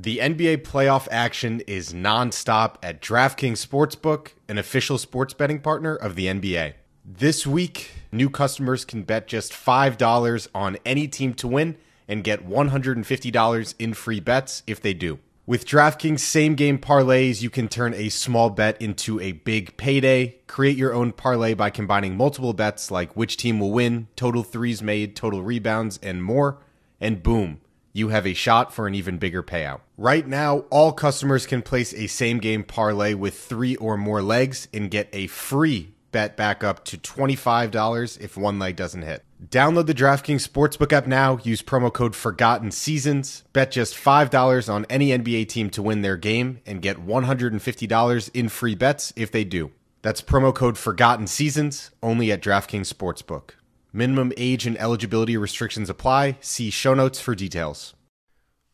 The NBA playoff action is nonstop at DraftKings Sportsbook, an official sports betting partner of the NBA. This week, new customers can bet just $5 on any team to win and get $150 in free bets if they do. With DraftKings same game parlays, you can turn a small bet into a big payday. Create your own parlay by combining multiple bets like which team will win, total threes made, total rebounds, and more. And boom you have a shot for an even bigger payout. Right now, all customers can place a same game parlay with three or more legs and get a free bet back up to $25 if one leg doesn't hit. Download the DraftKings Sportsbook app now. Use promo code Forgotten Seasons. Bet just $5 on any NBA team to win their game and get $150 in free bets if they do. That's promo code Forgotten Seasons only at DraftKings Sportsbook. Minimum age and eligibility restrictions apply. See show notes for details.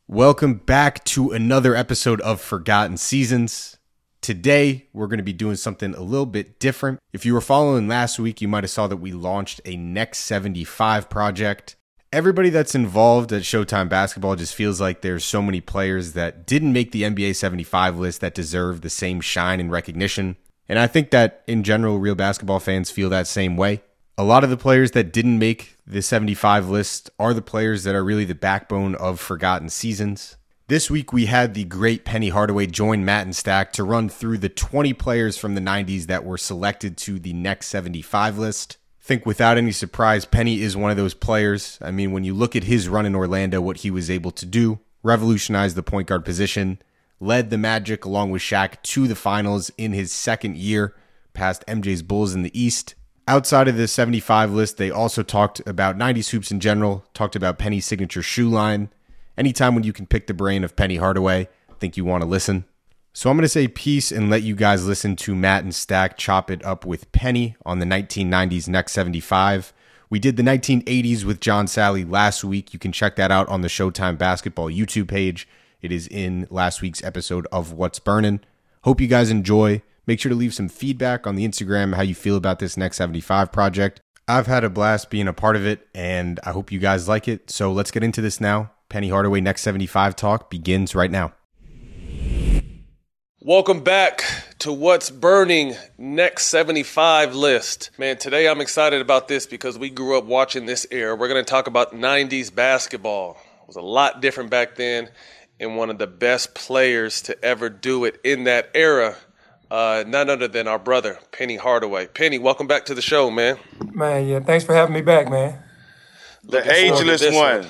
Welcome back to another episode of Forgotten Seasons. Today, we're going to be doing something a little bit different. If you were following last week, you might have saw that we launched a Next 75 project. Everybody that's involved at Showtime Basketball just feels like there's so many players that didn't make the NBA 75 list that deserve the same shine and recognition. And I think that in general, real basketball fans feel that same way a lot of the players that didn't make the 75 list are the players that are really the backbone of forgotten seasons. This week, we had the great Penny Hardaway join Matt and Stack to run through the 20 players from the 90s that were selected to the next 75 list. I think without any surprise, Penny is one of those players. I mean, when you look at his run in Orlando, what he was able to do, revolutionized the point guard position, led the Magic along with Shaq to the finals in his second year, past MJ's Bulls in the East, Outside of the 75 list, they also talked about 90s hoops in general, talked about Penny's signature shoe line. Anytime when you can pick the brain of Penny Hardaway, I think you want to listen. So I'm going to say peace and let you guys listen to Matt and Stack chop it up with Penny on the 1990s Next 75. We did the 1980s with John Salley last week. You can check that out on the Showtime Basketball YouTube page. It is in last week's episode of What's Burning. Hope you guys enjoy. Make sure to leave some feedback on the Instagram how you feel about this Next 75 project. I've had a blast being a part of it, and I hope you guys like it. So let's get into this now. Penny Hardaway Next 75 talk begins right now. Welcome back to What's Burning Next 75 list. Man, today I'm excited about this because we grew up watching this era. We're going to talk about 90s basketball. It was a lot different back then, and one of the best players to ever do it in that era uh, none other than our brother Penny Hardaway. Penny, welcome back to the show, man. Man, yeah, thanks for having me back, man. The Looking ageless one. one.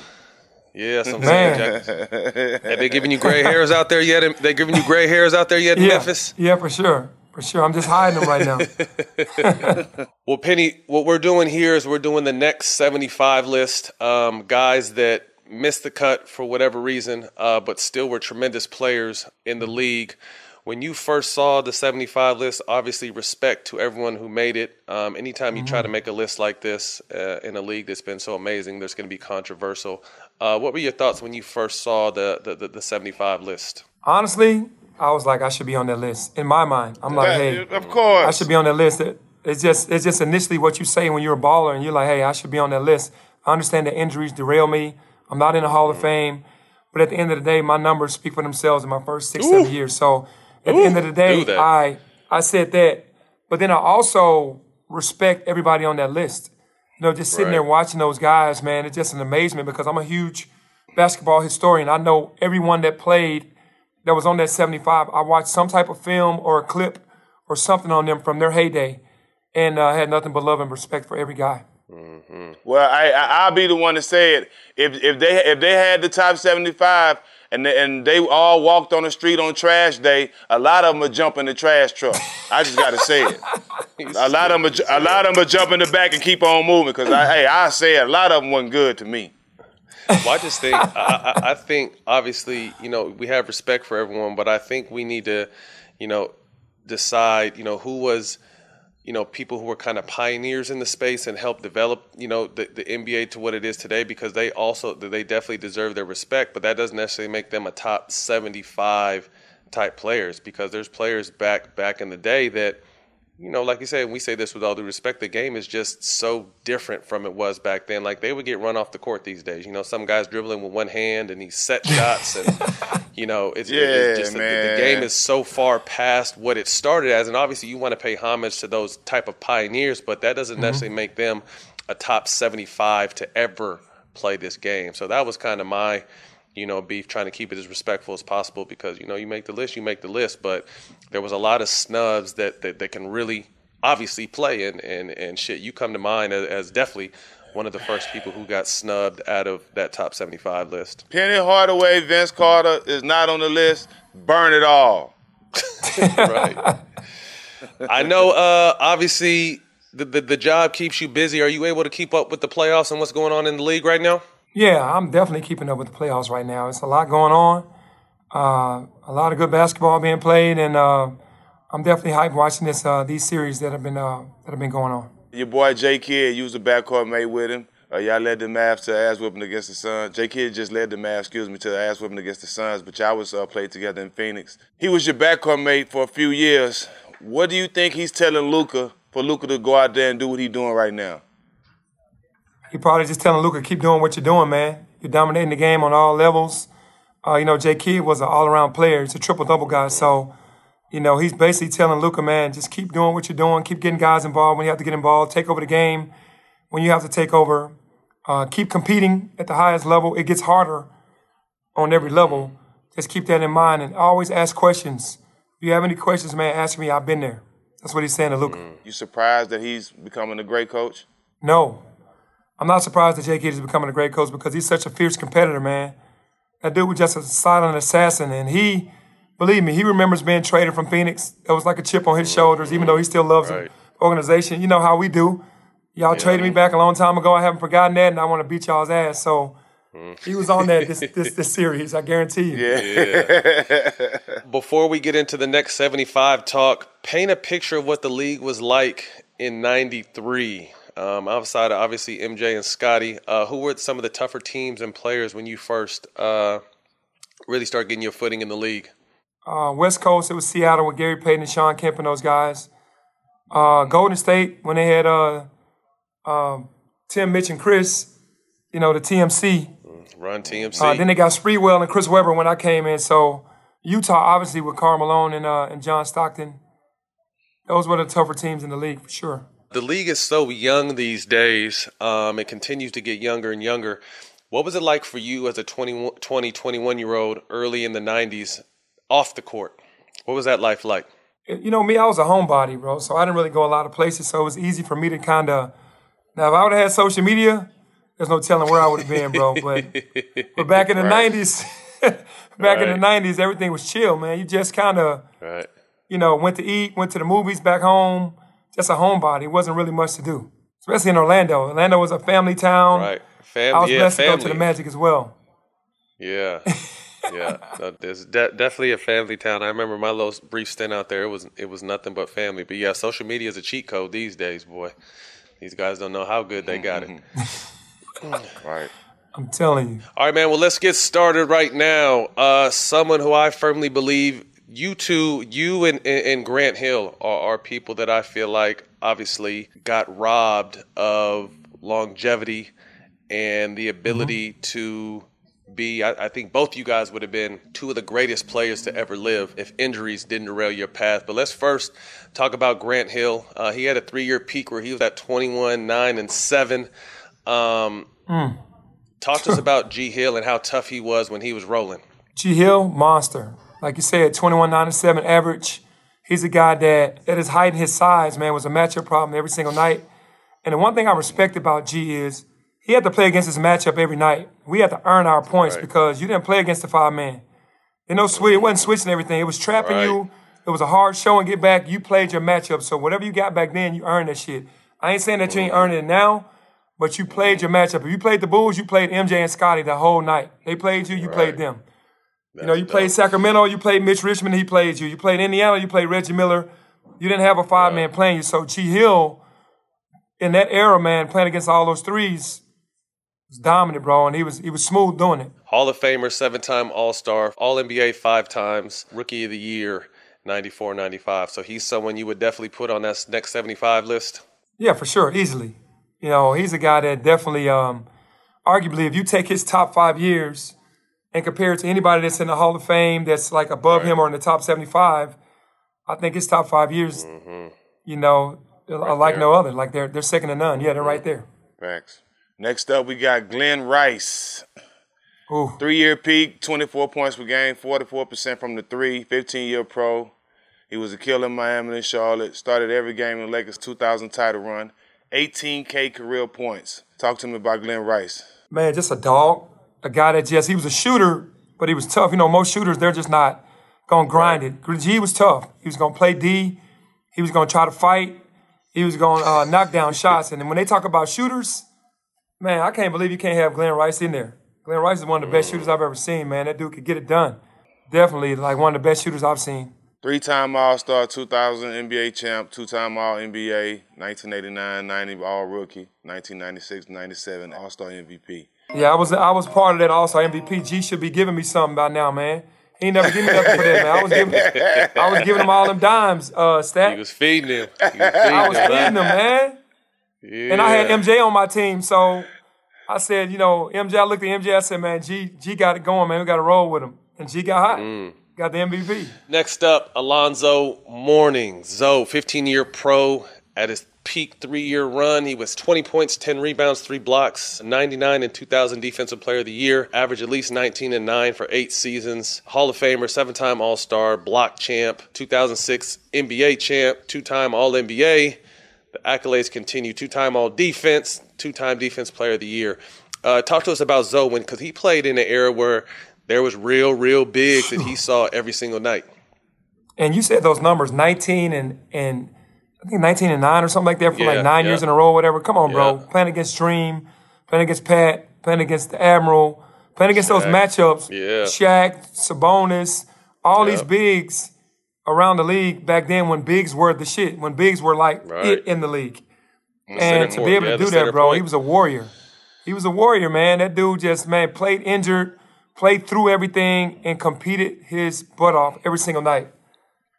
Yes, I'm man. saying. Have they giving you gray hairs out there yet? They giving you gray hairs out there yet in yeah, Memphis? Yeah, for sure. For sure. I'm just hiding them right now. well, Penny, what we're doing here is we're doing the next 75 list. Um, guys that missed the cut for whatever reason, uh, but still were tremendous players in the league when you first saw the 75 list, obviously respect to everyone who made it. Um, anytime you mm-hmm. try to mm-hmm. make a list like this uh, in a league that's been so amazing, there's going to be controversial. Uh, what were your thoughts when you first saw the, the, the, the 75 list? Honestly, I was like, I should be on that list. In my mind, I'm like, hey, of course, I should be on that list. It's just, it's just initially what you say when you're a baller, and you're like, hey, I should be on that list. I understand the injuries derail me. I'm not in the Hall of mm-hmm. Fame, but at the end of the day, my numbers speak for themselves in my first six, Ooh. seven years. So at Ooh, the end of the day, I I said that, but then I also respect everybody on that list. You know, just sitting right. there watching those guys, man, it's just an amazement because I'm a huge basketball historian. I know everyone that played that was on that 75. I watched some type of film or a clip or something on them from their heyday, and uh, had nothing but love and respect for every guy. Mm-hmm. Well, I, I will be the one to say it. If if they if they had the top 75 and they, and they all walked on the street on trash day. A lot of them would jump in the trash truck. I just got to say it. a lot of them, a lot of them would jump in the back and keep on moving because I, hey, I say it. A lot of them wasn't good to me. Well, I just think I, I think obviously you know we have respect for everyone, but I think we need to you know decide you know who was you know people who were kind of pioneers in the space and helped develop you know the, the NBA to what it is today because they also they definitely deserve their respect but that doesn't necessarily make them a top 75 type players because there's players back back in the day that you know, like you said, we say this with all due respect, the game is just so different from it was back then. Like they would get run off the court these days. You know, some guys dribbling with one hand and these set shots, and you know, it's, Yeah, it's just man. the game is so far past what it started as. And obviously, you want to pay homage to those type of pioneers, but that doesn't mm-hmm. necessarily make them a top seventy-five to ever play this game. So that was kind of my you know, beef trying to keep it as respectful as possible because, you know, you make the list, you make the list, but there was a lot of snubs that, that, that can really obviously play and, and, and shit. You come to mind as, as definitely one of the first people who got snubbed out of that top 75 list. Penny Hardaway, Vince Carter is not on the list. Burn it all. right. I know, uh, obviously, the, the, the job keeps you busy. Are you able to keep up with the playoffs and what's going on in the league right now? Yeah, I'm definitely keeping up with the playoffs right now. It's a lot going on, uh, a lot of good basketball being played, and uh, I'm definitely hyped watching this uh, these series that have been uh, that have been going on. Your boy J Kidd, you was a backcourt mate with him. Uh, y'all led the Mavs to ass whipping against the Suns. J Kidd just led the Mavs, excuse me, to the ass whipping against the Suns, but y'all was uh, played together in Phoenix. He was your backcourt mate for a few years. What do you think he's telling Luka for Luka to go out there and do what he's doing right now? He probably just telling Luka, keep doing what you're doing, man. You're dominating the game on all levels. Uh, you know, J Kidd was an all-around player. He's a triple-double guy, so you know he's basically telling Luka, man, just keep doing what you're doing. Keep getting guys involved when you have to get involved. Take over the game when you have to take over. Uh, keep competing at the highest level. It gets harder on every level. Just keep that in mind and always ask questions. If you have any questions, man, ask me. I've been there. That's what he's saying to Luka. You surprised that he's becoming a great coach? No. I'm not surprised that J. Kidd is becoming a great coach because he's such a fierce competitor, man. That dude was just a silent assassin, and he, believe me, he remembers being traded from Phoenix. It was like a chip on his shoulders, even though he still loves Right. the organization. You know how we do. Y'all traded me back a long time ago. I haven't forgotten that, and I want to beat y'all's ass. So he was on that this, this this series. I guarantee you. Yeah. Before we get into the next 75 talk, paint a picture of what the league was like in 93. Um, outside of obviously MJ and Scottie, uh, who were some of the tougher teams and players when you first uh, really started getting your footing in the league? Uh, West Coast, it was Seattle with Gary Payton and Shawn Kemp and those guys. Uh, Golden State, when they had uh, um, Tim, Mitch, and Chris, you know, the TMC. Run TMC. Uh, then they got Sprewell and Chris Webber when I came in. So Utah, obviously, with Karl Malone and, uh, and John Stockton. Those were the tougher teams in the league, for sure. The league is so young these days. Um, it continues to get younger and younger. What was it like for you as a 20, 20 21 year old early in the 90s off the court? What was that life like? You know, me, I was a homebody, bro. So I didn't really go a lot of places. So it was easy for me to kind of. Now, if I would have had social media, there's no telling where I would have been, bro. But but back in the '90s, back in the '90s, everything was chill, man. You just kind of, Right. you know, went to eat, went to the movies back home. Just a homebody. It wasn't really much to do, especially in Orlando. Orlando was a family town. Right. Family, I Family. was Yeah, blessed to go to the Magic as well. Yeah. Yeah, no, there's de- definitely a family town. I remember my little brief stint out there. It was it was nothing but family. But yeah, social media is a cheat code these days, boy. These guys don't know how good they got it. Right. I'm telling you. All right, man. Well, let's get started right now. Uh, someone who I firmly believe you two, you and, and Grant Hill are, are people that I feel like obviously got robbed of longevity and the ability to be. I, I think both you guys would have been two of the greatest players to ever live if injuries didn't derail your path. But let's first talk about Grant Hill. Uh, he had a three-year peak where he was at 21, nine, and seven. Um, Talk to us about G Hill and how tough he was when he was rolling. G Hill, monster. Like you said, 21, 9, and 7 average. He's a guy that, at his height and his size, man, was a matchup problem every single night. And the one thing I respect about G is he had to play against his matchup every night. We had to earn our points Right. because you didn't play against the five man. You know, switch. It wasn't switching everything. It was trapping Right. you. It was a hard show and get back. You played your matchup. So whatever you got back then, you earned that shit. I ain't saying that you ain't mm-hmm. earning it now, but you played your matchup. If you played the Bulls, you played MJ and Scottie the whole night. They played you, you played them. You know, you played Sacramento, you played Mitch Richmond, he played you. You played Indiana, you played Reggie Miller. You didn't have a five man playing you. So G Hill, in that era, man, playing against all those threes, was dominant, bro, and he was he was smooth doing it. Hall of Famer, seven time All Star, All NBA five times, Rookie of the Year. 94, 95. So he's someone you would definitely put on that next 75 list. Yeah, for sure, easily. You know, he's a guy that definitely, um, arguably, if you take his top five years and compare it to anybody that's in the Hall of Fame that's like above right. him or in the top 75, I think his top five years, mm-hmm. you know, right are like there. no other. Like they're they're second to none. Yeah, they're mm-hmm. right there. Facts. Next up, we got Glen Rice. Ooh. Three year peak, 24 points per game, 44% from the three, 15 year pro. He was a killer in Miami and Charlotte. Started every game in the Lakers 2000 title run. 18K career points. Talk to me about Glen Rice. Man, just a dog. A guy that just, he was a shooter, but he was tough. You know, most shooters, they're just not to grind it. G was tough. He was to play D. He was to try to fight. He was to uh, knock down shots. And when they talk about shooters, man, I can't believe you can't have Glen Rice in there. Glen Rice is one of the best shooters I've ever seen, man. That dude could get it done. Definitely, like one of the best shooters I've seen. Three-time All-Star, 2000 NBA champ, two-time All-NBA, 1989, 90 All-Rookie, 1996, 97 All-Star MVP. Yeah, I was I was part of that All-Star MVP. G should be giving me something by now, man. He never give me nothing for that, man. I was giving, I was giving him all them dimes, uh, stat. He was feeding him. Was feeding I was feeding him, man. Yeah. And I had MJ on my team, so I said, you know, MJ. I looked at MJ. I said, man, G, G got it going, man. We got to roll with him, and G got hot. Mm. Got the MVP. Next up, Alonzo Mourning. Zoe, 15 year pro at his peak three year run. He was 20 points, 10 rebounds, three blocks, 99 and 2000 Defensive Player of the Year, average at least 19 and 9 for eight seasons. Hall of Famer, seven time All Star, block champ, 2006 NBA champ, two time All NBA. The accolades continue two time All Defense, two time Defense Player of the Year. Uh, talk to us about Zoe because he played in an era where there was real, real big that he saw every single night. And you said those numbers, 19 and and I think 19 and 9 or something like that for yeah, like nine yeah. years in a row, whatever. Come on, bro. Playing against Dream, playing against Pat, playing against the Admiral, playing against Shaq. those matchups. Yeah. Shaq, Sabonis, all these bigs around the league back then when bigs were the shit, when bigs were like right. it in the league. The and to be able to do that, bro, point. he was a warrior. He was a warrior, man. That dude just, man, played injured played through everything and competed his butt off every single night.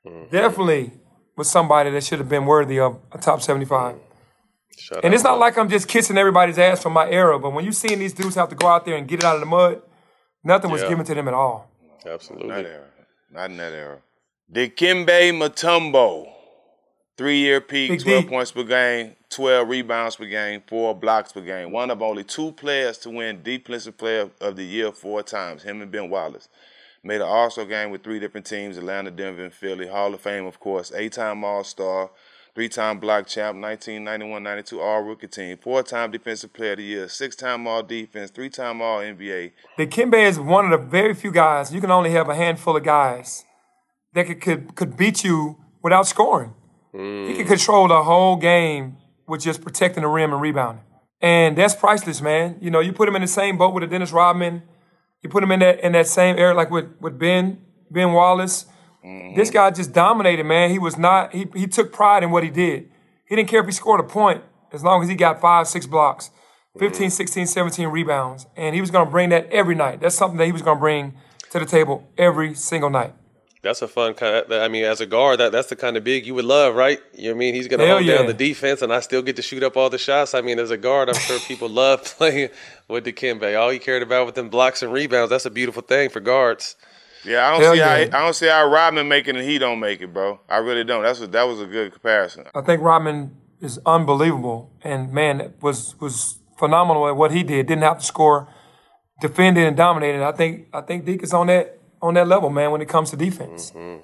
Mm-hmm. Definitely was somebody that should have been worthy of a top 75. Shut and up, it's not like I'm just kissing everybody's ass from my era, but when you're seeing these dudes have to go out there and get it out of the mud, nothing was yeah. given to them at all. Absolutely. Not, era. Not in that era. Dikembe Mutombo. Three year peak, Big 12 D. points per game, 12 rebounds per game, four blocks per game. One of only two players to win Defensive Player of the Year four times, him and Ben Wallace. Made an All Star game with three different teams Atlanta, Denver, and Philly. Hall of Fame, of course. Eight time All Star, three time block champ, 1991 92 All Rookie team, four time Defensive Player of the Year, six time All Defense, three time All NBA. Dikembe is one of the very few guys, you can only have a handful of guys that could, could, could beat you without scoring. Mm. He can control the whole game with just protecting the rim and rebounding. And that's priceless, man. You know, you put him in the same boat with a Dennis Rodman. You put him in that in that same area, like with, with Ben, Ben Wallace. Mm-hmm. This guy just dominated, man. He was not, he, he took pride in what he did. He didn't care if he scored a point as long as he got five, six blocks, 15, 16, 17 rebounds. And he was going to bring that every night. That's something that he was going to bring to the table every single night. That's a fun kind. Of, I mean, as a guard, that that's the kind of big you would love, right? You know what I mean? He's going to hold yeah. down the defense, and I still get to shoot up all the shots. I mean, as a guard, I'm sure people love playing with Dikembe. All he cared about with them blocks and rebounds. That's a beautiful thing for guards. Yeah, I don't Hell see yeah. how I don't see how Rodman making and he don't make it, bro. I really don't. That's a, that was a good comparison. I think Rodman is unbelievable, and man, was was phenomenal at what he did. Didn't have to score, defended and dominated. I think I think Deke is on that on that level, man, when it comes to defense mm-hmm.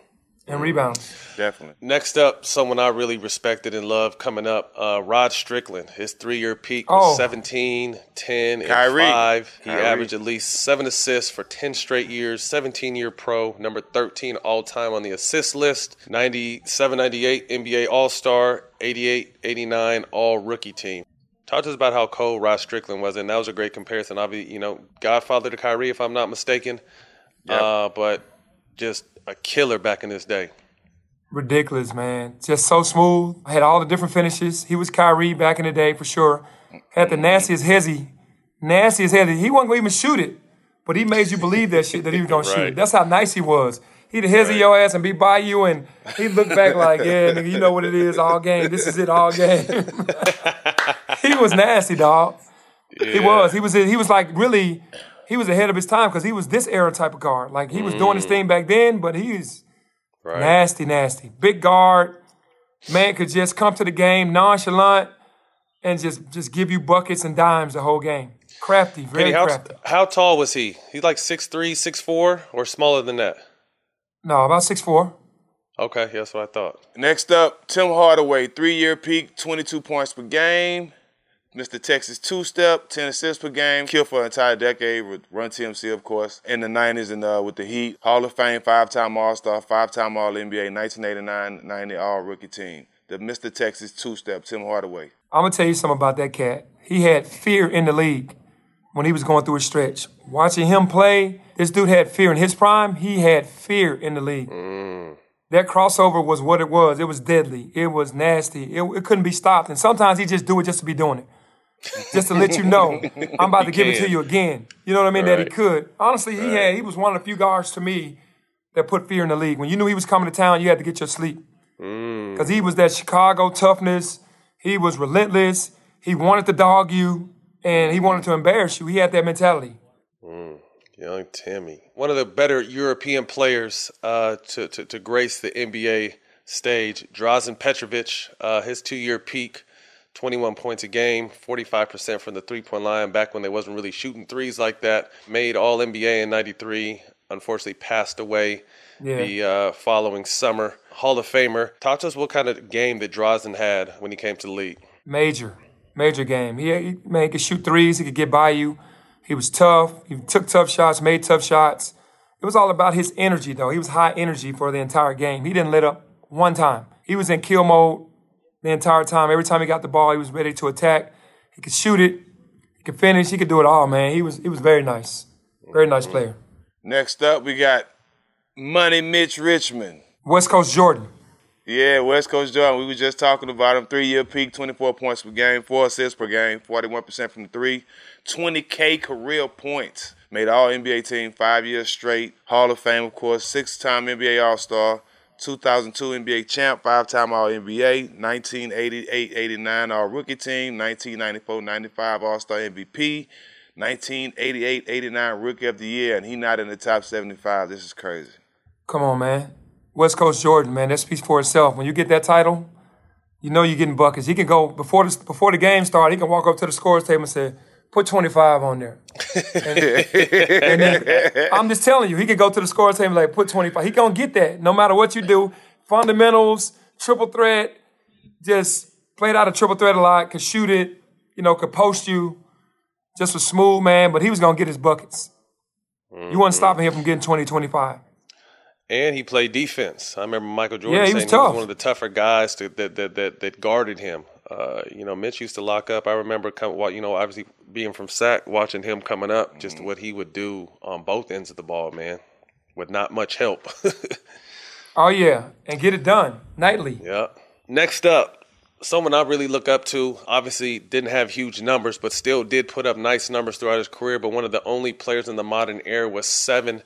and rebounds. Definitely. Next up, someone I really respected and loved coming up, uh, Rod Strickland. His three year peak was oh. 17, 10, Kyrie. and 5. He Kyrie. averaged at least seven assists for 10 straight years, 17 year pro, number 13 all time on the assist list, 97 98 NBA All Star, 88 89 All Rookie team. Talk to us about how cold Rod Strickland was, and that was a great comparison. Obviously, you know, Godfather to Kyrie, if I'm not mistaken. Yep. Uh, but just a killer back in this day. Ridiculous, man. Just so smooth. Had all the different finishes. He was Kyrie back in the day for sure. Had the nastiest hezzy. Nastiest hezzy. He wasn't to even shoot it, but he made you believe that shit that he was going right. to shoot it. That's how nice he was. He'd hezzy your ass and be by you, and he'd look back like, yeah, nigga, you know what it is all game. This is it all game. he was nasty, dog. He was. He was. He was like really. He was ahead of his time because he was this era type of guard. Like he was doing his mm. thing back then, but he's Right. nasty, nasty. Big guard, man could just come to the game nonchalant and just just give you buckets and dimes the whole game. Crafty, very Penny, how, crafty. how tall was he? He's like 6'3", 6'4", or smaller than that? No, about six four. Okay, that's what I thought. Next up, Tim Hardaway, three-year peak, 22 points per game. Mr. Texas two-step, 10 assists per game. Killed for an entire decade with Run TMC, of course, in the 90s and uh, with the Heat. Hall of Fame, five-time All-Star, five-time All-NBA, 1989-90 All-Rookie team. The Mr. Texas two-step, Tim Hardaway. I'm gonna tell you something about that cat. He had fear in the league when he was going through a stretch. Watching him play, this dude had fear in his prime. He had fear in the league. That crossover was what it was. It was deadly. It was nasty. It, it couldn't be stopped. And sometimes he just do it just to be doing it, just to let you know I'm about to give it to you again. You know what I mean? That he could. Honestly, he had. He was one of the few guards to me that put fear in the league. When you knew he was coming to town, you had to get your sleep because he was that Chicago toughness. He was relentless. He wanted to dog you, and he wanted to embarrass you. He had that mentality. Young Timmy. One of the better European players uh, to, to, to grace the NBA stage. Drazen Petrovic, uh, his two year peak, 21 points a game, 45% from the three point line back when they wasn't really shooting threes like that. Made All NBA in 93. Unfortunately, passed away Yeah. the uh, following summer. Hall of Famer. Talk to us what kind of game that Drazen had when he came to the league. Major, major game. He, he man he could shoot threes. He could get by you. He was tough. He took tough shots, made tough shots. It was all about his energy, though. He was high energy for the entire game. He didn't let up one time. He was in kill mode the entire time. Every time he got the ball, he was ready to attack. He could shoot it. He could finish. He could do it all, man. He was he was very nice. Very nice mm-hmm. player. Next up, we got Money Mitch Richmond. West Coast Jordan. Yeah, West Coast Jordan. We were just talking about him. Three-year peak, 24 points per game, four assists per game, 41% from the three, 20K career points. Made all NBA team five years straight. Hall of Fame, of course. Six-time NBA All-Star. 2002 NBA champ, five-time All-NBA, 1988-89 All-Rookie team, 1994-95 All-Star MVP, 1988-89 Rookie of the Year, and he not in the top 75. This is crazy. Come on, man. West Coast Jordan, man. That speaks for itself. When you get that title, you know you're getting buckets. He can go before the before the game started. He can walk up to the scores table and say, "Put 25 on there." And, and then, I'm just telling you, he can go to the scores table like, "Put 25." He gonna get that no matter what you do. Fundamentals, triple threat, just played out a triple threat a lot. Could shoot it, you know, could post you. Just a smooth man, but he was gonna get his buckets. You wasn't mm-hmm. stopping him from getting 20, 25. And he played defense. I remember Michael Jordan Yeah, he saying was he tough. was one of the tougher guys to, that, that that that guarded him. Uh, you know, Mitch used to lock up. I remember, come, wa- you know, obviously being from SAC, watching him coming up, just Mm-hmm. what he would do on both ends of the ball, man, with not much help. Oh yeah, and get it done nightly. Yeah. Next up, someone I really look up to. Obviously, didn't have huge numbers, but still did put up nice numbers throughout his career. But one of the only players in the modern era was seven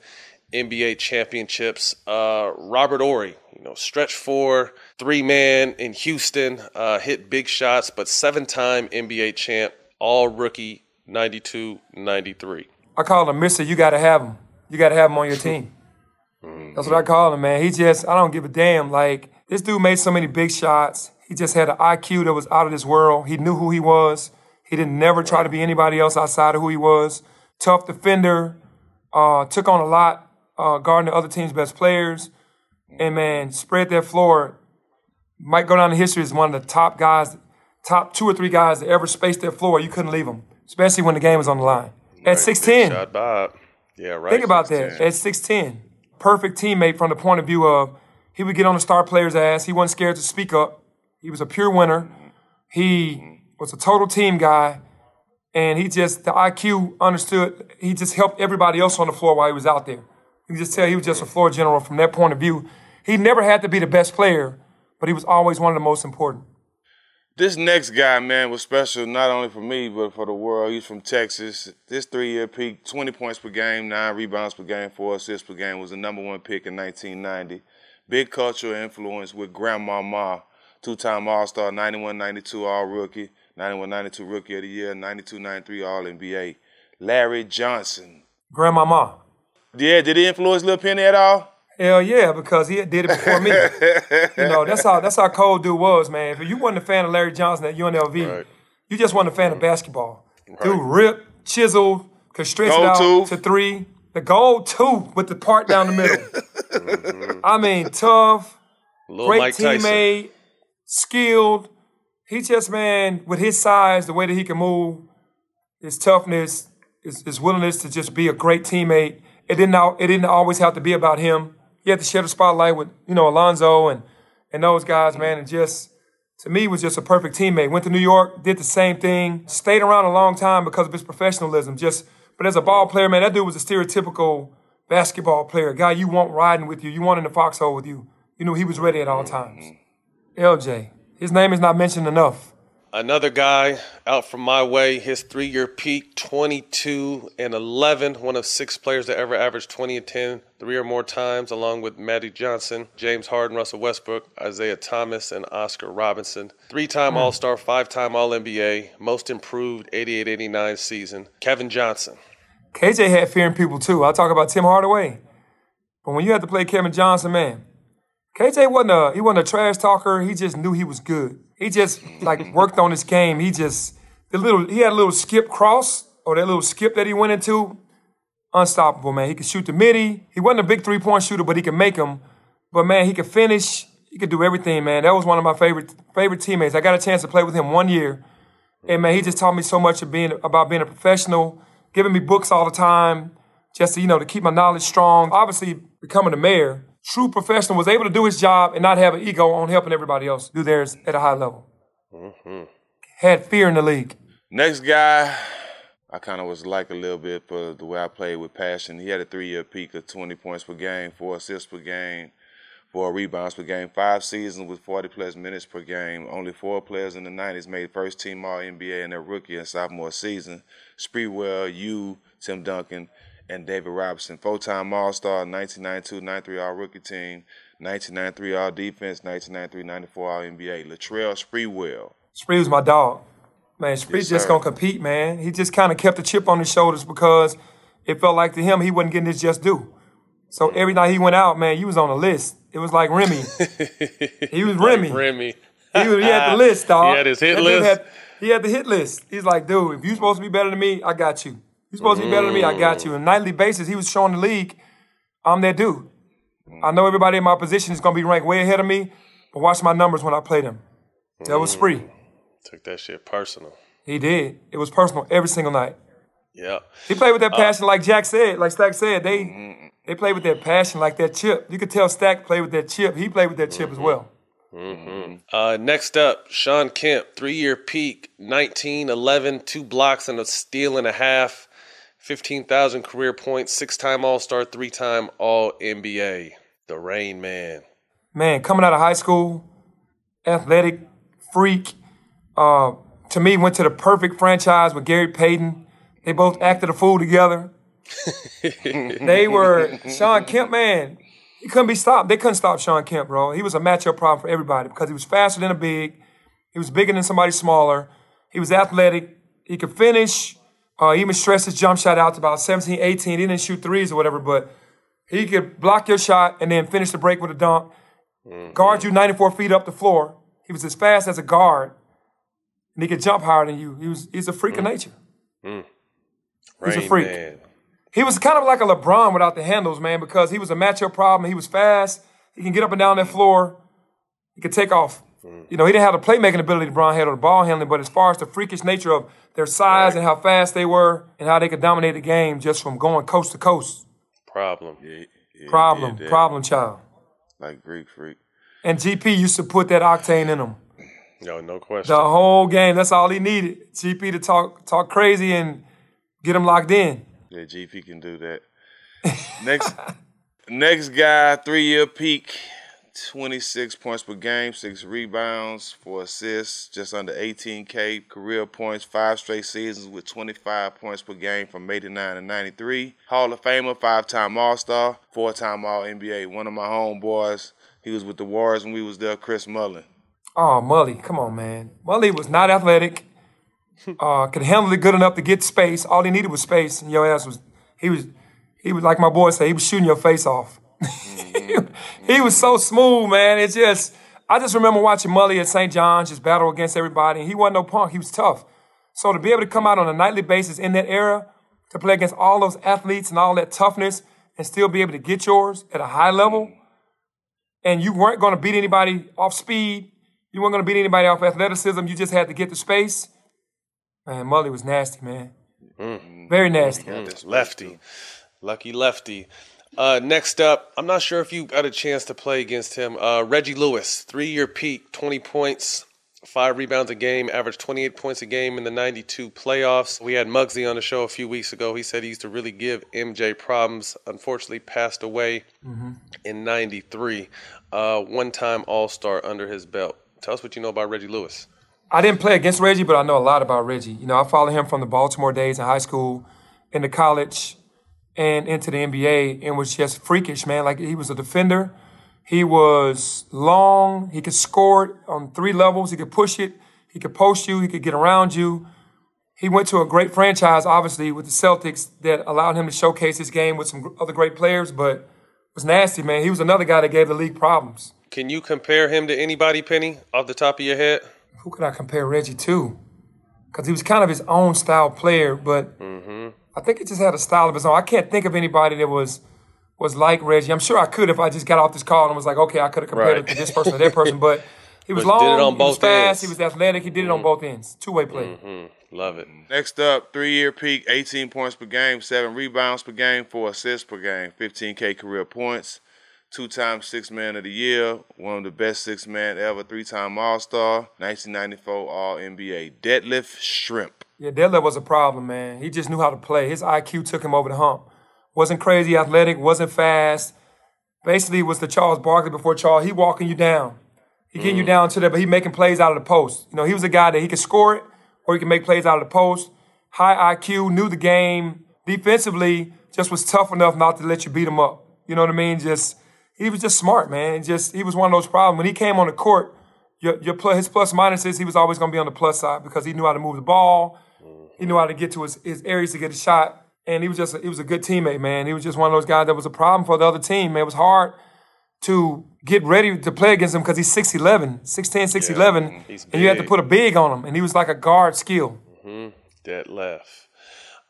NBA championships. Uh, Robert Horry, you know, stretch four, three man in Houston, uh, hit big shots, but seven time NBA champ, all rookie, 92 93. I call him Mister. You got to have him. You got to have him on your team. That's what I call him, man. He just, I don't give a damn. Like, this dude made so many big shots. He just had an IQ that was out of this world. He knew who he was. He didn't never try to be anybody else outside of who he was. Tough defender. Uh, took on a lot, uh, guarding the other team's best players. And, man, spread that floor. Might go down in history as one of the top guys, top two or three guys that ever spaced that floor. You couldn't leave him, especially when the game was on the line. At 6'10. Shot Bob. Yeah, right. Think about that. At 6'10, perfect teammate from the point of view of he would get on the star player's ass. He wasn't scared to speak up. He was a pure winner. He was a total team guy. And he just, the IQ understood, he just helped everybody else on the floor while he was out there. You can just tell he was just a floor general from that point of view. He never had to be the best player, but he was always one of the most important. This next guy, man, was special not only for me, but for the world. He's from Texas. This three year peak 20 points per game, nine rebounds per game, four assists per game, was the number one pick in 1990. Big cultural influence with Grandmama, two time All Star, 91 92 All Rookie, 91 92 Rookie of the Year, 92 93 All NBA. Larry Johnson. Grandmama. Yeah, did he influence Lil Penny at all? Hell yeah, because he did it before me. you know, that's how that's how cold dude was, man. If you wasn't a fan of Larry Johnson at UNLV, Right. you just wasn't a fan of basketball. Dude, rip, chisel, could stretch Gold it out tooth. to three. The gold tooth with the part down the middle. Mm-hmm. I mean, tough, Little great Mike Tyson. teammate, skilled. He just man with his size, the way that he can move, his toughness, his, his willingness to just be a great teammate. It didn't it didn't always have to be about him. He had to share the spotlight with you know Alonzo and and those guys, man, and just to me was just a perfect teammate. Went to New York, did the same thing, stayed around a long time because of his professionalism. Just but as a ball player, man, that dude was a stereotypical basketball player, guy you want riding with you, you want in the foxhole with you. You knew he was ready at all mm-hmm. times. LJ, his name is not mentioned enough. Another guy out from my way, his three year peak 22 and 11, one of six players to ever average 20 and 10 three or more times, along with Matty Johnson, James Harden, Russell Westbrook, Isiah Thomas, and Oscar Robinson. Three time hmm. All Star, five time All NBA, most improved 88 89 season. Kevin Johnson. KJ had fearing people too. I talk about Tim Hardaway. But when you had to play Kevin Johnson, man, KJ wasn't a he wasn't a trash talker. He just knew he was good. He just like worked on his game. He just the little he had a little skip cross or that little skip that he went into. Unstoppable, man. He could shoot the midi. He wasn't a big three point shooter, but he could make them. But man, he could finish. He could do everything, man. That was one of my favorite favorite teammates. I got a chance to play with him one year. And man, he just taught me so much of being about being a professional, giving me books all the time, just to, you know, to keep my knowledge strong. Obviously, becoming a mayor, true professional was able to do his job and not have an ego on helping everybody else do theirs at a high level. Mm-hmm. Had fear in the league. Next guy, I kind of was like a little bit for the way I played with passion. He had a three-year peak of 20 points per game, four assists per game, four rebounds per game, five seasons with 40 plus minutes per game. Only four players in the 90s made first team All NBA in their rookie and sophomore season. Sprewell, you, Tim Duncan, and David Robinson. Four-time All-Star, 1992-93 All Rookie Team, 1993 All Defense, 1993-94 All NBA. Latrell Sprewell. Spree was my dog. Man, Spree's just gonna compete, man. He just kind of kept the chip on his shoulders because it felt like to him he wasn't getting his just due. So mm. every night he went out, man, he was on the list. It was like Remy. he was Remy. Remy. He, was, he had the list, dog. He had his hit That list? Had, he had the hit list. He's like, dude, if you're supposed to be better than me, I got you. You're supposed to be better than me, I got you. On a nightly basis, he was showing the league, I'm that dude. I know everybody in my position is gonna be ranked way ahead of me, but watch my numbers when I play them. That was mm. Spree. Took that shit personal. He did. It was personal every single night. Yeah. He played with that uh, passion, like Jack said, like Stack said. They mm-hmm. they played with that passion, like that chip. You could tell Stack played with that chip. He played with that chip as mm-hmm. well. Mm-hmm. Uh, next up, Shawn Kemp, three year peak, 19, 11, two blocks and a steal and a half, 15,000 career points, six time All Star, three time All NBA. The Rain Man. Man, coming out of high school, athletic freak. Uh, to me, went to the perfect franchise with Gary Payton. They both acted a fool together. they were Shawn Kemp, man. He couldn't be stopped. They couldn't stop Shawn Kemp, bro. He was a matchup problem for everybody because he was faster than a big. He was bigger than somebody smaller. He was athletic. He could finish. Uh, he even stressed his jump shot out to about 17, 18. He didn't shoot threes or whatever, but he could block your shot and then finish the break with a dunk. Mm-hmm. Guard you 94 feet up the floor. He was as fast as a guard. And he could jump higher than you. He was he's a freak of mm-hmm. nature. Rain He's a freak. Man. He was kind of like a LeBron without the handles, man, because he was a matchup problem. He was fast. He can get up and down that floor. He could take off. Mm. You know, he didn't have the playmaking ability LeBron had or the ball handling, but as far as the freakish nature of their size and how fast they were and how they could dominate the game just from going coast to coast. Problem. Yeah, yeah, Problem, did that. problem child. Like Greek freak. And GP used to put that octane in him. Yo, no question. The whole game, that's all he needed. GP to talk talk crazy and get him locked in. Yeah, GP can do that. Next, next guy, three year peak, 26 points per game, six rebounds, four assists, just under 18K career points, five straight seasons with 25 points per game from 89 to 93. Hall of Famer, five time All Star, four time All NBA. One of my homeboys, he was with the Warriors when we was there, Chris Mullin. Oh, Mully, come on, man. Mully was not athletic. Uh, could handle it good enough to get space. All he needed was space, and your ass was he was he was like my boy said, he was shooting your face off. he was so smooth, man. It's just I just remember watching Mully at St. John's just battle against everybody. And he wasn't no punk. He was tough. So to be able to come out on a nightly basis in that era to play against all those athletes and all that toughness and still be able to get yours at a high level, and you weren't going to beat anybody off speed, you weren't going to beat anybody off athleticism. You just had to get the space. Man, Mully was nasty, man. Mm. Very nasty. Mm. Lefty. Lucky lefty. Uh, next up, I'm not sure if you got a chance to play against him. Uh, Reggie Lewis, three year peak, 20 points, five rebounds a game, averaged 28 points a game in the 92 playoffs. We had Muggsy on the show a few weeks ago. He said he used to really give MJ problems. Unfortunately, passed away mm-hmm. in 93. Uh, one time All Star under his belt. Tell us what you know about Reggie Lewis. I didn't play against Reggie, but I know a lot about Reggie. You know, I follow him from the Baltimore days in high school, into college, and into the NBA, and was just freakish, man. Like he was a defender. He was long. He could score it on three levels. He could push it. He could post you. He could get around you. He went to a great franchise, obviously, with the Celtics that allowed him to showcase his game with some other great players, but was nasty, man. He was another guy that gave the league problems. Can you compare him to anybody, Penny, off the top of your head? Who could I compare Reggie to? Because he was kind of his own style player, but mm-hmm. I think he just had a style of his own. I can't think of anybody that was was like Reggie. I'm sure I could if I just got off this call and was like, okay, I could have compared right. it to this person or that person, but he was but long, he was fast, ends. he was athletic, he did it mm-hmm. on both ends. Two way play. Mm-hmm. Love it. Next up, three year peak, 18 points per game, seven rebounds per game, four assists per game, 15K career points two time six man of the year, one of the best six man ever, three time All Star, 1994 All NBA. Detlef Schrempf. Yeah, Detlef was a problem, man. He just knew how to play. His IQ took him over the hump. Wasn't crazy athletic, wasn't fast. Basically, was the Charles Barkley before Charles. He walking you down. He getting mm. you down to there, but he making plays out of the post. You know, he was a guy that he could score it or he could make plays out of the post. High IQ, knew the game. Defensively, just was tough enough not to let you beat him up. You know what I mean? Just he was just smart, man. Just he was one of those problems. When he came on the court, your, your his plus minuses, he was always going to be on the plus side because he knew how to move the ball. He knew how to get to his, his areas to get a shot. And he was just a, he was a good teammate, man. He was just one of those guys that was a problem for the other team, man. It was hard to get ready to play against him because he's 6'11, 6'10, 6'11, yeah, and you had to put a big on him. And he was like a guard skill. Mm-hmm. Detlef.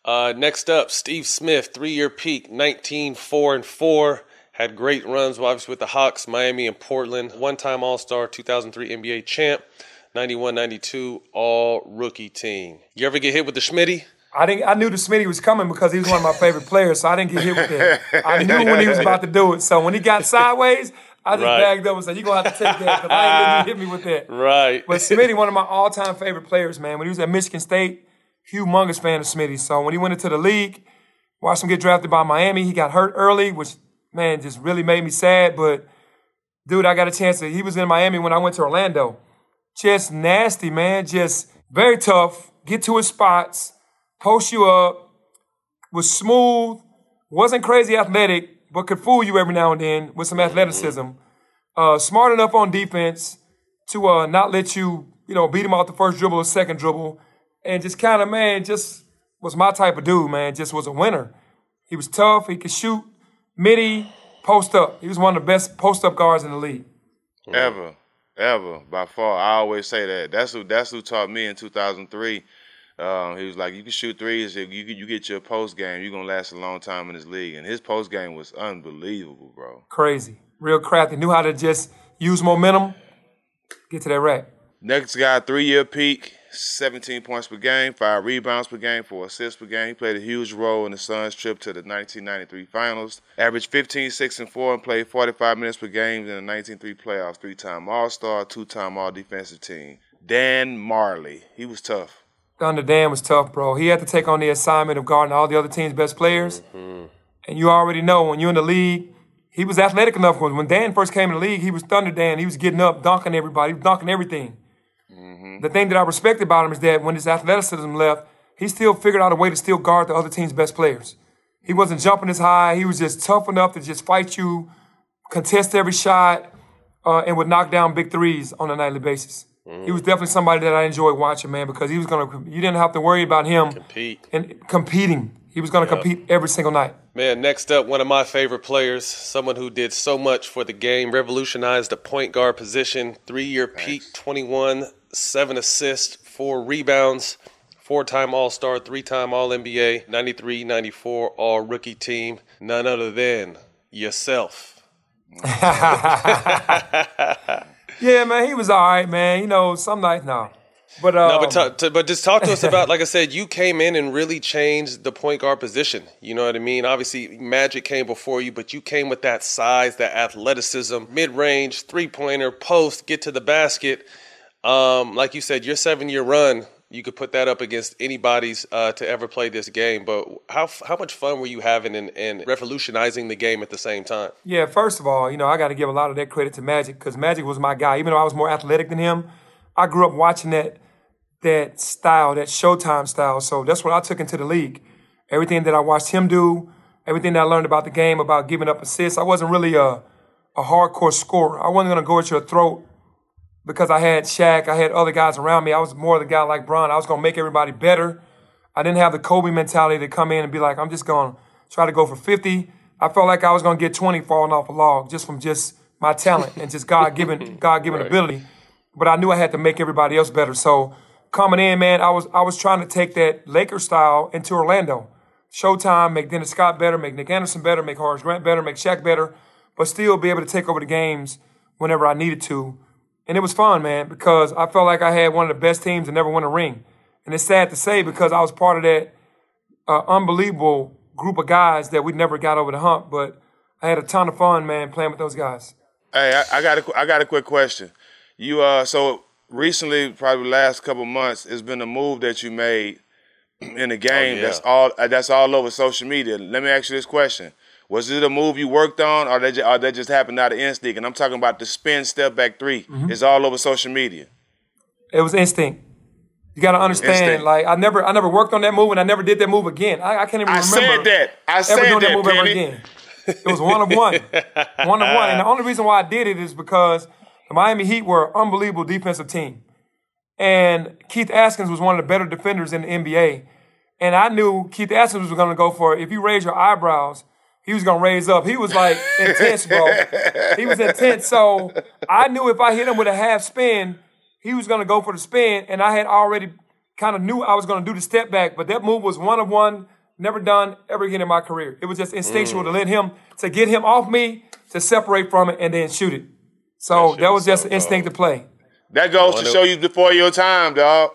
Uh, next up, Steve Smith, three year peak, 19, 4 and 4. Had great runs, obviously, with the Hawks, Miami, and Portland. One time All Star, 2003 NBA champ, 91 92 All Rookie team. You ever get hit with the Schmitty? I didn't. I knew the Smitty was coming because he was one of my favorite players, so I didn't get hit with that. I knew when he was about to do it. So when he got sideways, I just right. bagged up and said, "You're gonna have to take that because I ain't letting you hit me with that." Right. But Smitty, one of my all-time favorite players, man. When he was at Michigan State, humongous fan of Smitty. So when he went into the league, watched him get drafted by Miami. He got hurt early, which man, just really made me sad. But dude, I got a chance to. He was in Miami when I went to Orlando. Just nasty, man. Just very tough. Get to his spots, post you up. Was smooth. Wasn't crazy athletic, but could fool you every now and then with some athleticism. Uh, smart enough on defense to uh, not let you, you know, beat him off the first dribble or second dribble, and just kind of man, just was my type of dude, man. Just was a winner. He was tough. He could shoot midi, post up. He was one of the best post up guards in the league. Ever, ever, by far. I always say that. That's who. That's who taught me in 2003. Um, he was like, you can shoot threes. If you you get your post game, you're gonna last a long time in this league. And his post game was unbelievable, bro. Crazy, real crafty. Knew how to just use momentum, get to that rack. Next guy, three year peak. 17 points per game, five rebounds per game, four assists per game. He played a huge role in the Suns' trip to the 1993 Finals. Averaged 15, 6, and 4, and played 45 minutes per game in the 1993 playoffs. Three-time All-Star, two-time All-Defensive Team. Dan Majerle, He was tough. Thunder Dan was tough, bro. He had to take on the assignment of guarding all the other team's best players. Mm-hmm. And you already know when you're in the league, he was athletic enough. When when Dan first came in the league, he was Thunder Dan. He was getting up, dunking everybody, he was dunking everything. The thing that I respect about him is that when his athleticism left, he still figured out a way to still guard the other team's best players. He wasn't jumping as high. He was just tough enough to just fight you, contest every shot, uh, and would knock down big threes on a nightly basis. He was definitely somebody that I enjoyed watching, man, because he was gonna. You didn't have to worry about him Compete. and competing. He was gonna compete every single night. Man, next up, one of my favorite players, someone who did so much for the game, revolutionized the point guard position, three year peak, 21, seven assists, four rebounds, four time All Star, three time All NBA, 93 94 All Rookie team, none other than yourself. Yeah, man, he was all right, man. You know, some nights now. But uh, No, but to, but just talk to us about, like I said, you came in and really changed the point guard position. You know what I mean? Obviously, Magic came before you, but you came with that size, that athleticism, mid range, three pointer, post, get to the basket. Um, like you said, your seven year run, you could put that up against anybody's uh, to ever play this game. But how how much fun were you having in, in revolutionizing the game at the same time? Yeah, first of all, you know, I got to give a lot of that credit to Magic because Magic was my guy. Even though I was more athletic than him, I grew up watching that that style, that Showtime style. So that's what I took into the league. Everything that I watched him do, everything that I learned about the game, about giving up assists. I wasn't really a a hardcore scorer. I wasn't gonna go at your throat because I had Shaq, I had other guys around me. I was more the guy like Bron. I was gonna make everybody better. I didn't have the Kobe mentality to come in and be like, I'm just gonna try to go for 50. I felt like I was gonna get 20 falling off a log just from just my talent and just God given God given ability. But I knew I had to make everybody else better. So coming in, man, I was I was trying to take that Laker style into Orlando. Showtime, make Dennis Scott better, make Nick Anderson better, make Horace Grant better, make Shaq better, but still be able to take over the games whenever I needed to. And it was fun, man, because I felt like I had one of the best teams and never won a ring. And it's sad to say because I was part of that uh, unbelievable group of guys that we never got over the hump. But I had a ton of fun, man, playing with those guys. Hey, I, I got a, I got a quick question. You uh, so recently, probably the last couple months, it's been a move that you made in the game yeah. that's all uh, that's all over social media. Let me ask you this question: Was it a move you worked on, or that just, or that just happened out of instinct? And I'm talking about the spin step back 3 Mm-hmm. It's all over social media. It was instinct. You got to understand, Instinct. like I never, I never worked on that move, and I never did that move again. I, I can't even I remember. said that. I ever said doing that that, move ever again. It was one of one, one of one, and the only reason why I did it is because the Miami Heat were an unbelievable defensive team, and Keith Askins was one of the better defenders in the NBA, and I knew Keith Askins was going to go for it. if you raise your eyebrows, he was going to raise up. He was like intense, bro. He was intense, so I knew if I hit him with a half spin, he was going to go for the spin, and I had already kind of knew I was going to do the step back, but that move was one of one, never done ever again in my career. It was just instinctual to mm. let him to get him off me, to separate from it, and then shoot it. So shit that was was just so an instinct to play. That goes to show you before your time, dog.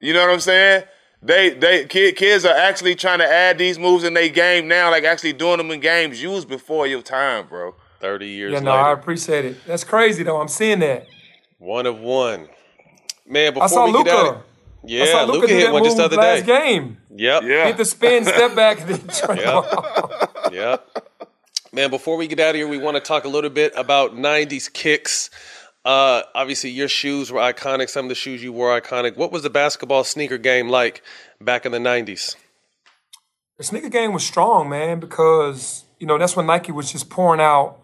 You know what I'm saying? They they kid, kids are actually trying to add these moves in their game now, like actually doing them in games used before your time, bro. 30 years Yeah, no, later. I appreciate it. That's crazy though. I'm seeing that. One of one. Man, before I saw we get out Luka. of- I Yeah, saw Luka do hit one just the other last day. game. Yep. Yeah. Hit the spin, step back, and then try Yep. yep. Man, before we get out of here, we want to talk a little bit about 90s kicks. Uh, obviously, your shoes were iconic. Some of the shoes you wore iconic. What was the basketball sneaker game like back in the 90s? The sneaker game was strong, man, because you know that's when Nike was just pouring out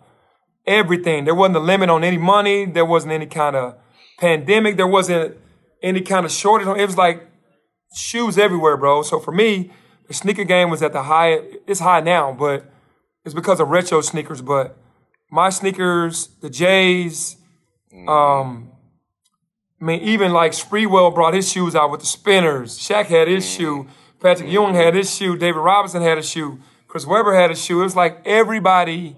everything. There wasn't a limit on any money. There wasn't any kind of pandemic. There wasn't any kind of shortage. It was like shoes everywhere, bro. So for me, the sneaker game was at the high. It's high now, but it's because of retro sneakers. But my sneakers, the J's, um, I mean, even like Sprewell brought his shoes out with the spinners. Shaq had his mm. shoe. Patrick mm. Ewing had his shoe. David Robinson had a shoe. Chris Webber had a shoe. It was like everybody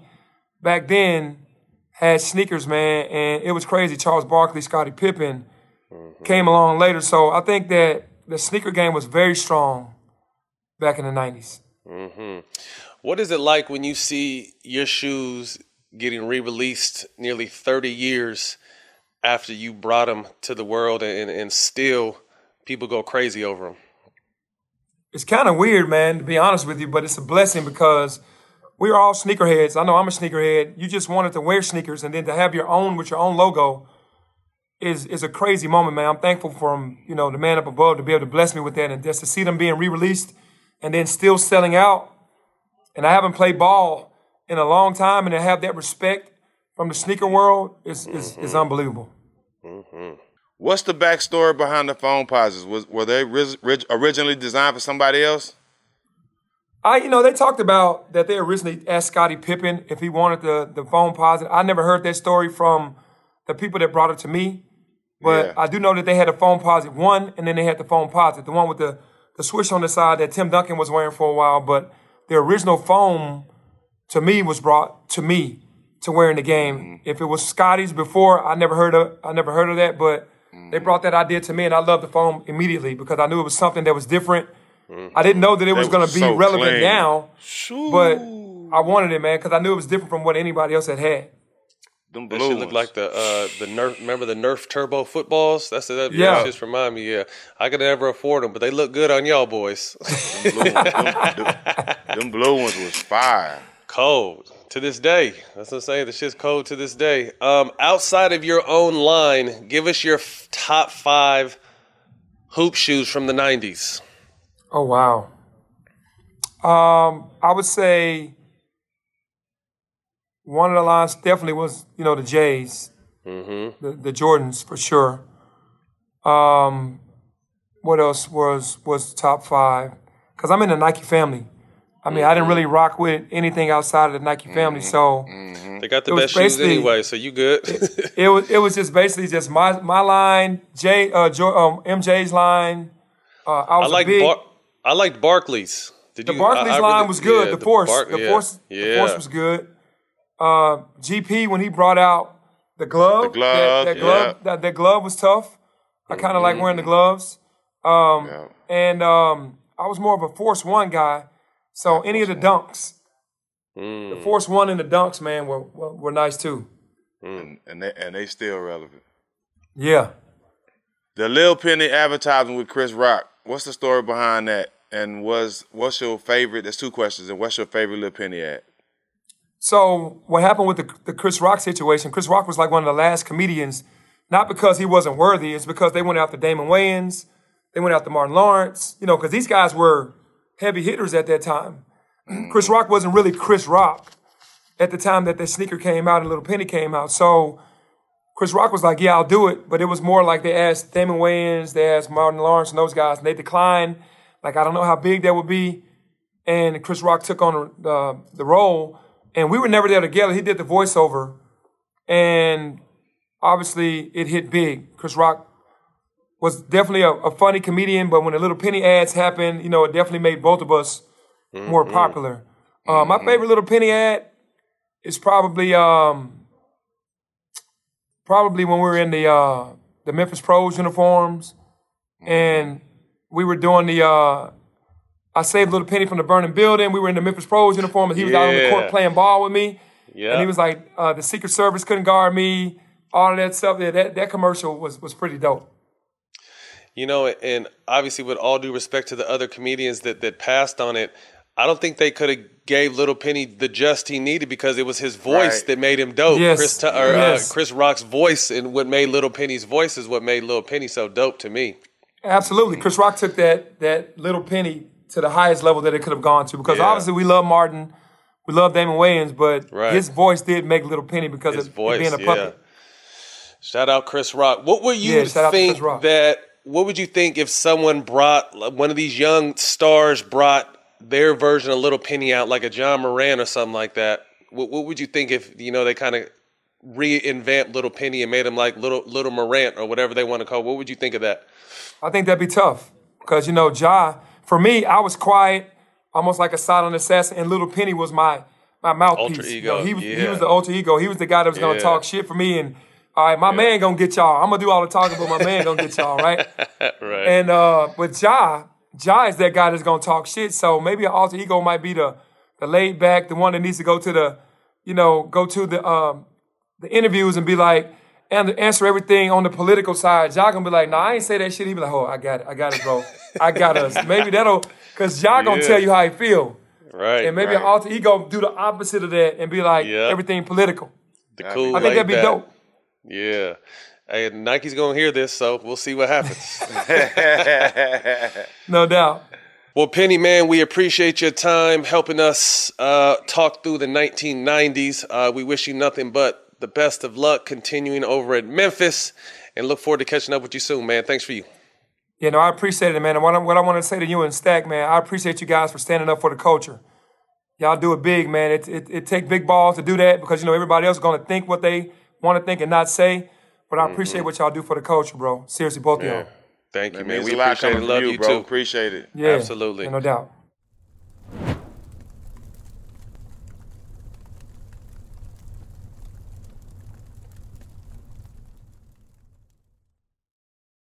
back then had sneakers, man, and it was crazy. Charles Barkley, Scottie Pippen mm-hmm. came along later. So I think that the sneaker game was very strong back in the 90s. What is it like when you see your shoes getting re-released nearly 30 years after you brought them to the world, and, and still people go crazy over them? it's kind of weird, man, to be honest with you, but it's a blessing because we are all sneakerheads. I know I'm a sneakerhead. You just wanted to wear sneakers and then to have your own with your own logo is is a crazy moment, man. I'm thankful for you know, the man up above to be able to bless me with that and just to see them being re-released and then still selling out. And I haven't played ball in a long time and to have that respect from the sneaker world is is, mm-hmm. is unbelievable. Mm-hmm. What's the backstory behind the Foamposites? Was were they originally designed for somebody else? I, you know, they talked about that they originally asked Scottie Pippen if he wanted the the Foamposite. I never heard that story from the people that brought it to me, but yeah. I do know that they had a Foamposite one, and then they had the Foamposite, the one with the the switch on the side that Tim Duncan was wearing for a while. But the original foam to me was brought to me to wear in the game. Mm-hmm. If it was Scottie's before, I never heard of I never heard of that, but mm-hmm. they brought that idea to me, and I loved the foam immediately because I knew it was something that was different Mm-hmm. I didn't know that it was going to be so relevant clean. now, Shoo. but I wanted it, man, because I knew it was different from what anybody else had had. Them that shit look like the uh, the Nerf. Remember the Nerf Turbo footballs? That's that. Yeah, that just remind me. Yeah, I could never afford them, but they look good on y'all boys. them, blue ones, them, them blue ones was fire. Cold to this day. That's what I'm saying. The shit's cold to this day. Um, outside of your own line, give us your f- top five hoop shoes from the '90s. Oh wow. Um, I would say one of the lines definitely was, you know, the Jays, mm-hmm. the, the Jordans for sure. Um, what else was was top five? Because I'm in the Nike family. I mean, mm-hmm. I didn't really rock with anything outside of the Nike family, mm-hmm. so mm-hmm. they got the best shoes anyway. So you good? it, it, was it was just basically just my my line, J uh, um, MJ's line. Uh, I was I like big, Bar- I liked Barkley's. Did the you, Barkley's I, I line really, was good. Yeah, the, force, Bar- the yeah, force, yeah. the force was good. Uh, GP when he brought out the glove, the glove, that, that glove, that, that, glove was tough. I kind of mm-hmm. like wearing the gloves. Um, and um, I was more of a Force One guy, so any of the dunks, mm. the Force One and the dunks, man, were were, were nice too. Mm. And, and they and they still relevant. Yeah. The Lil Penny advertising with Chris Rock. What's the story behind that? And was what's your favorite? There's two questions. And what's your favorite Lil Penny ad? So what happened with the, the Chris Rock situation? Chris Rock was like one of the last comedians, not because he wasn't worthy. It's because they went after Damon Wayans, they went after Martin Lawrence. You know, because these guys were heavy hitters at that time. Chris Rock wasn't really Chris Rock at the time that the sneaker came out and Little Penny came out. So Chris Rock was like, "Yeah, I'll do it," but it was more like they asked Damon Wayans, they asked Martin Lawrence, and those guys, and they declined. Like I don't know how big that would be. And Chris Rock took on the the role, and we were never there together. He did the voiceover, and obviously it hit big. Chris Rock was definitely a, a funny comedian, but when the little penny ads happened, you know, it definitely made both of us mm-hmm. more popular. Uh, my mm-hmm. favorite little penny ad is probably um, probably when we were in the uh, the Memphis Pros uniforms, and we were doing the uh, I saved little penny from the burning building. We were in the Memphis Pros uniform, and he was yeah. out on the court playing ball with me. Yeah. And he was like, uh, the Secret Service couldn't guard me, all of that stuff. Yeah, that, that commercial was was pretty dope. You know, and obviously, with all due respect to the other comedians that that passed on it, I don't think they could have gave Little Penny the just he needed because it was his voice right. that made him dope. Yes. Chris or, uh, yes. uh, Chris Rock's voice and what made Little Penny's voice is what made Little Penny so dope to me. Absolutely. Chris Rock took that that little penny to the highest level that it could have gone to because yeah. obviously we love Martin, we love Damon Wayans, but right. his voice did make Little Penny because his of voice, being a puppet. Yeah. Shout out Chris Rock. What would you yeah, think that what would you think if someone brought one of these young stars brought their version of Little Penny out like a Ja Morant or something like that? What, what would you think if you know they kind of reinvent Little Penny and made him like Little Little Morant or whatever they want to call? What would you think of that? I think that'd be tough because you know Ja. For me, I was quiet, almost like a silent assassin, and Little Penny was my my mouthpiece. Alter ego. You know, he was yeah. he was the alter ego. He was the guy that was gonna yeah. talk shit for me and. All right, my yeah. man gonna get y'all. I'm gonna do all the talking, but my man gonna get y'all, right? right. And uh, but Ja, Ja is that guy that's gonna talk shit. So maybe an alter ego might be the the laid back, the one that needs to go to the, you know, go to the um the interviews and be like, and answer everything on the political side. Y'all gonna be like, nah, I ain't say that shit. He be like, oh, I got it, I got it, bro. I got us. Maybe that'll, cause y'all gonna yeah. tell you how he feel. Right. And maybe Right. an alter ego do the opposite of that and be like Yeah. everything political. The cool. I think that'd be laid back. dope. Yeah. Hey, Nike's gonna hear this, so we'll see what happens. No doubt. well, Penny, man, we appreciate your time helping us uh, talk through the 1990s. Uh, we wish you nothing but the best of luck continuing over at Memphis, and look forward to catching up with you soon, man. Thanks for you. You know, I appreciate it, man. And what I, what I want to say to you and Stack, man, I appreciate you guys for standing up for the culture. Y'all do it big, man. It, it, it take big balls to do that because, you know, everybody else is going to think what they want to think and not say. But I mm-hmm. appreciate what y'all do for the culture, bro. Seriously, both of y'all. Thank you, It man. We appreciate it. Love you, you, bro. too. Appreciate it. Yeah. Absolutely. Yeah, no doubt.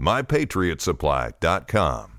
mypatriotsupply.com.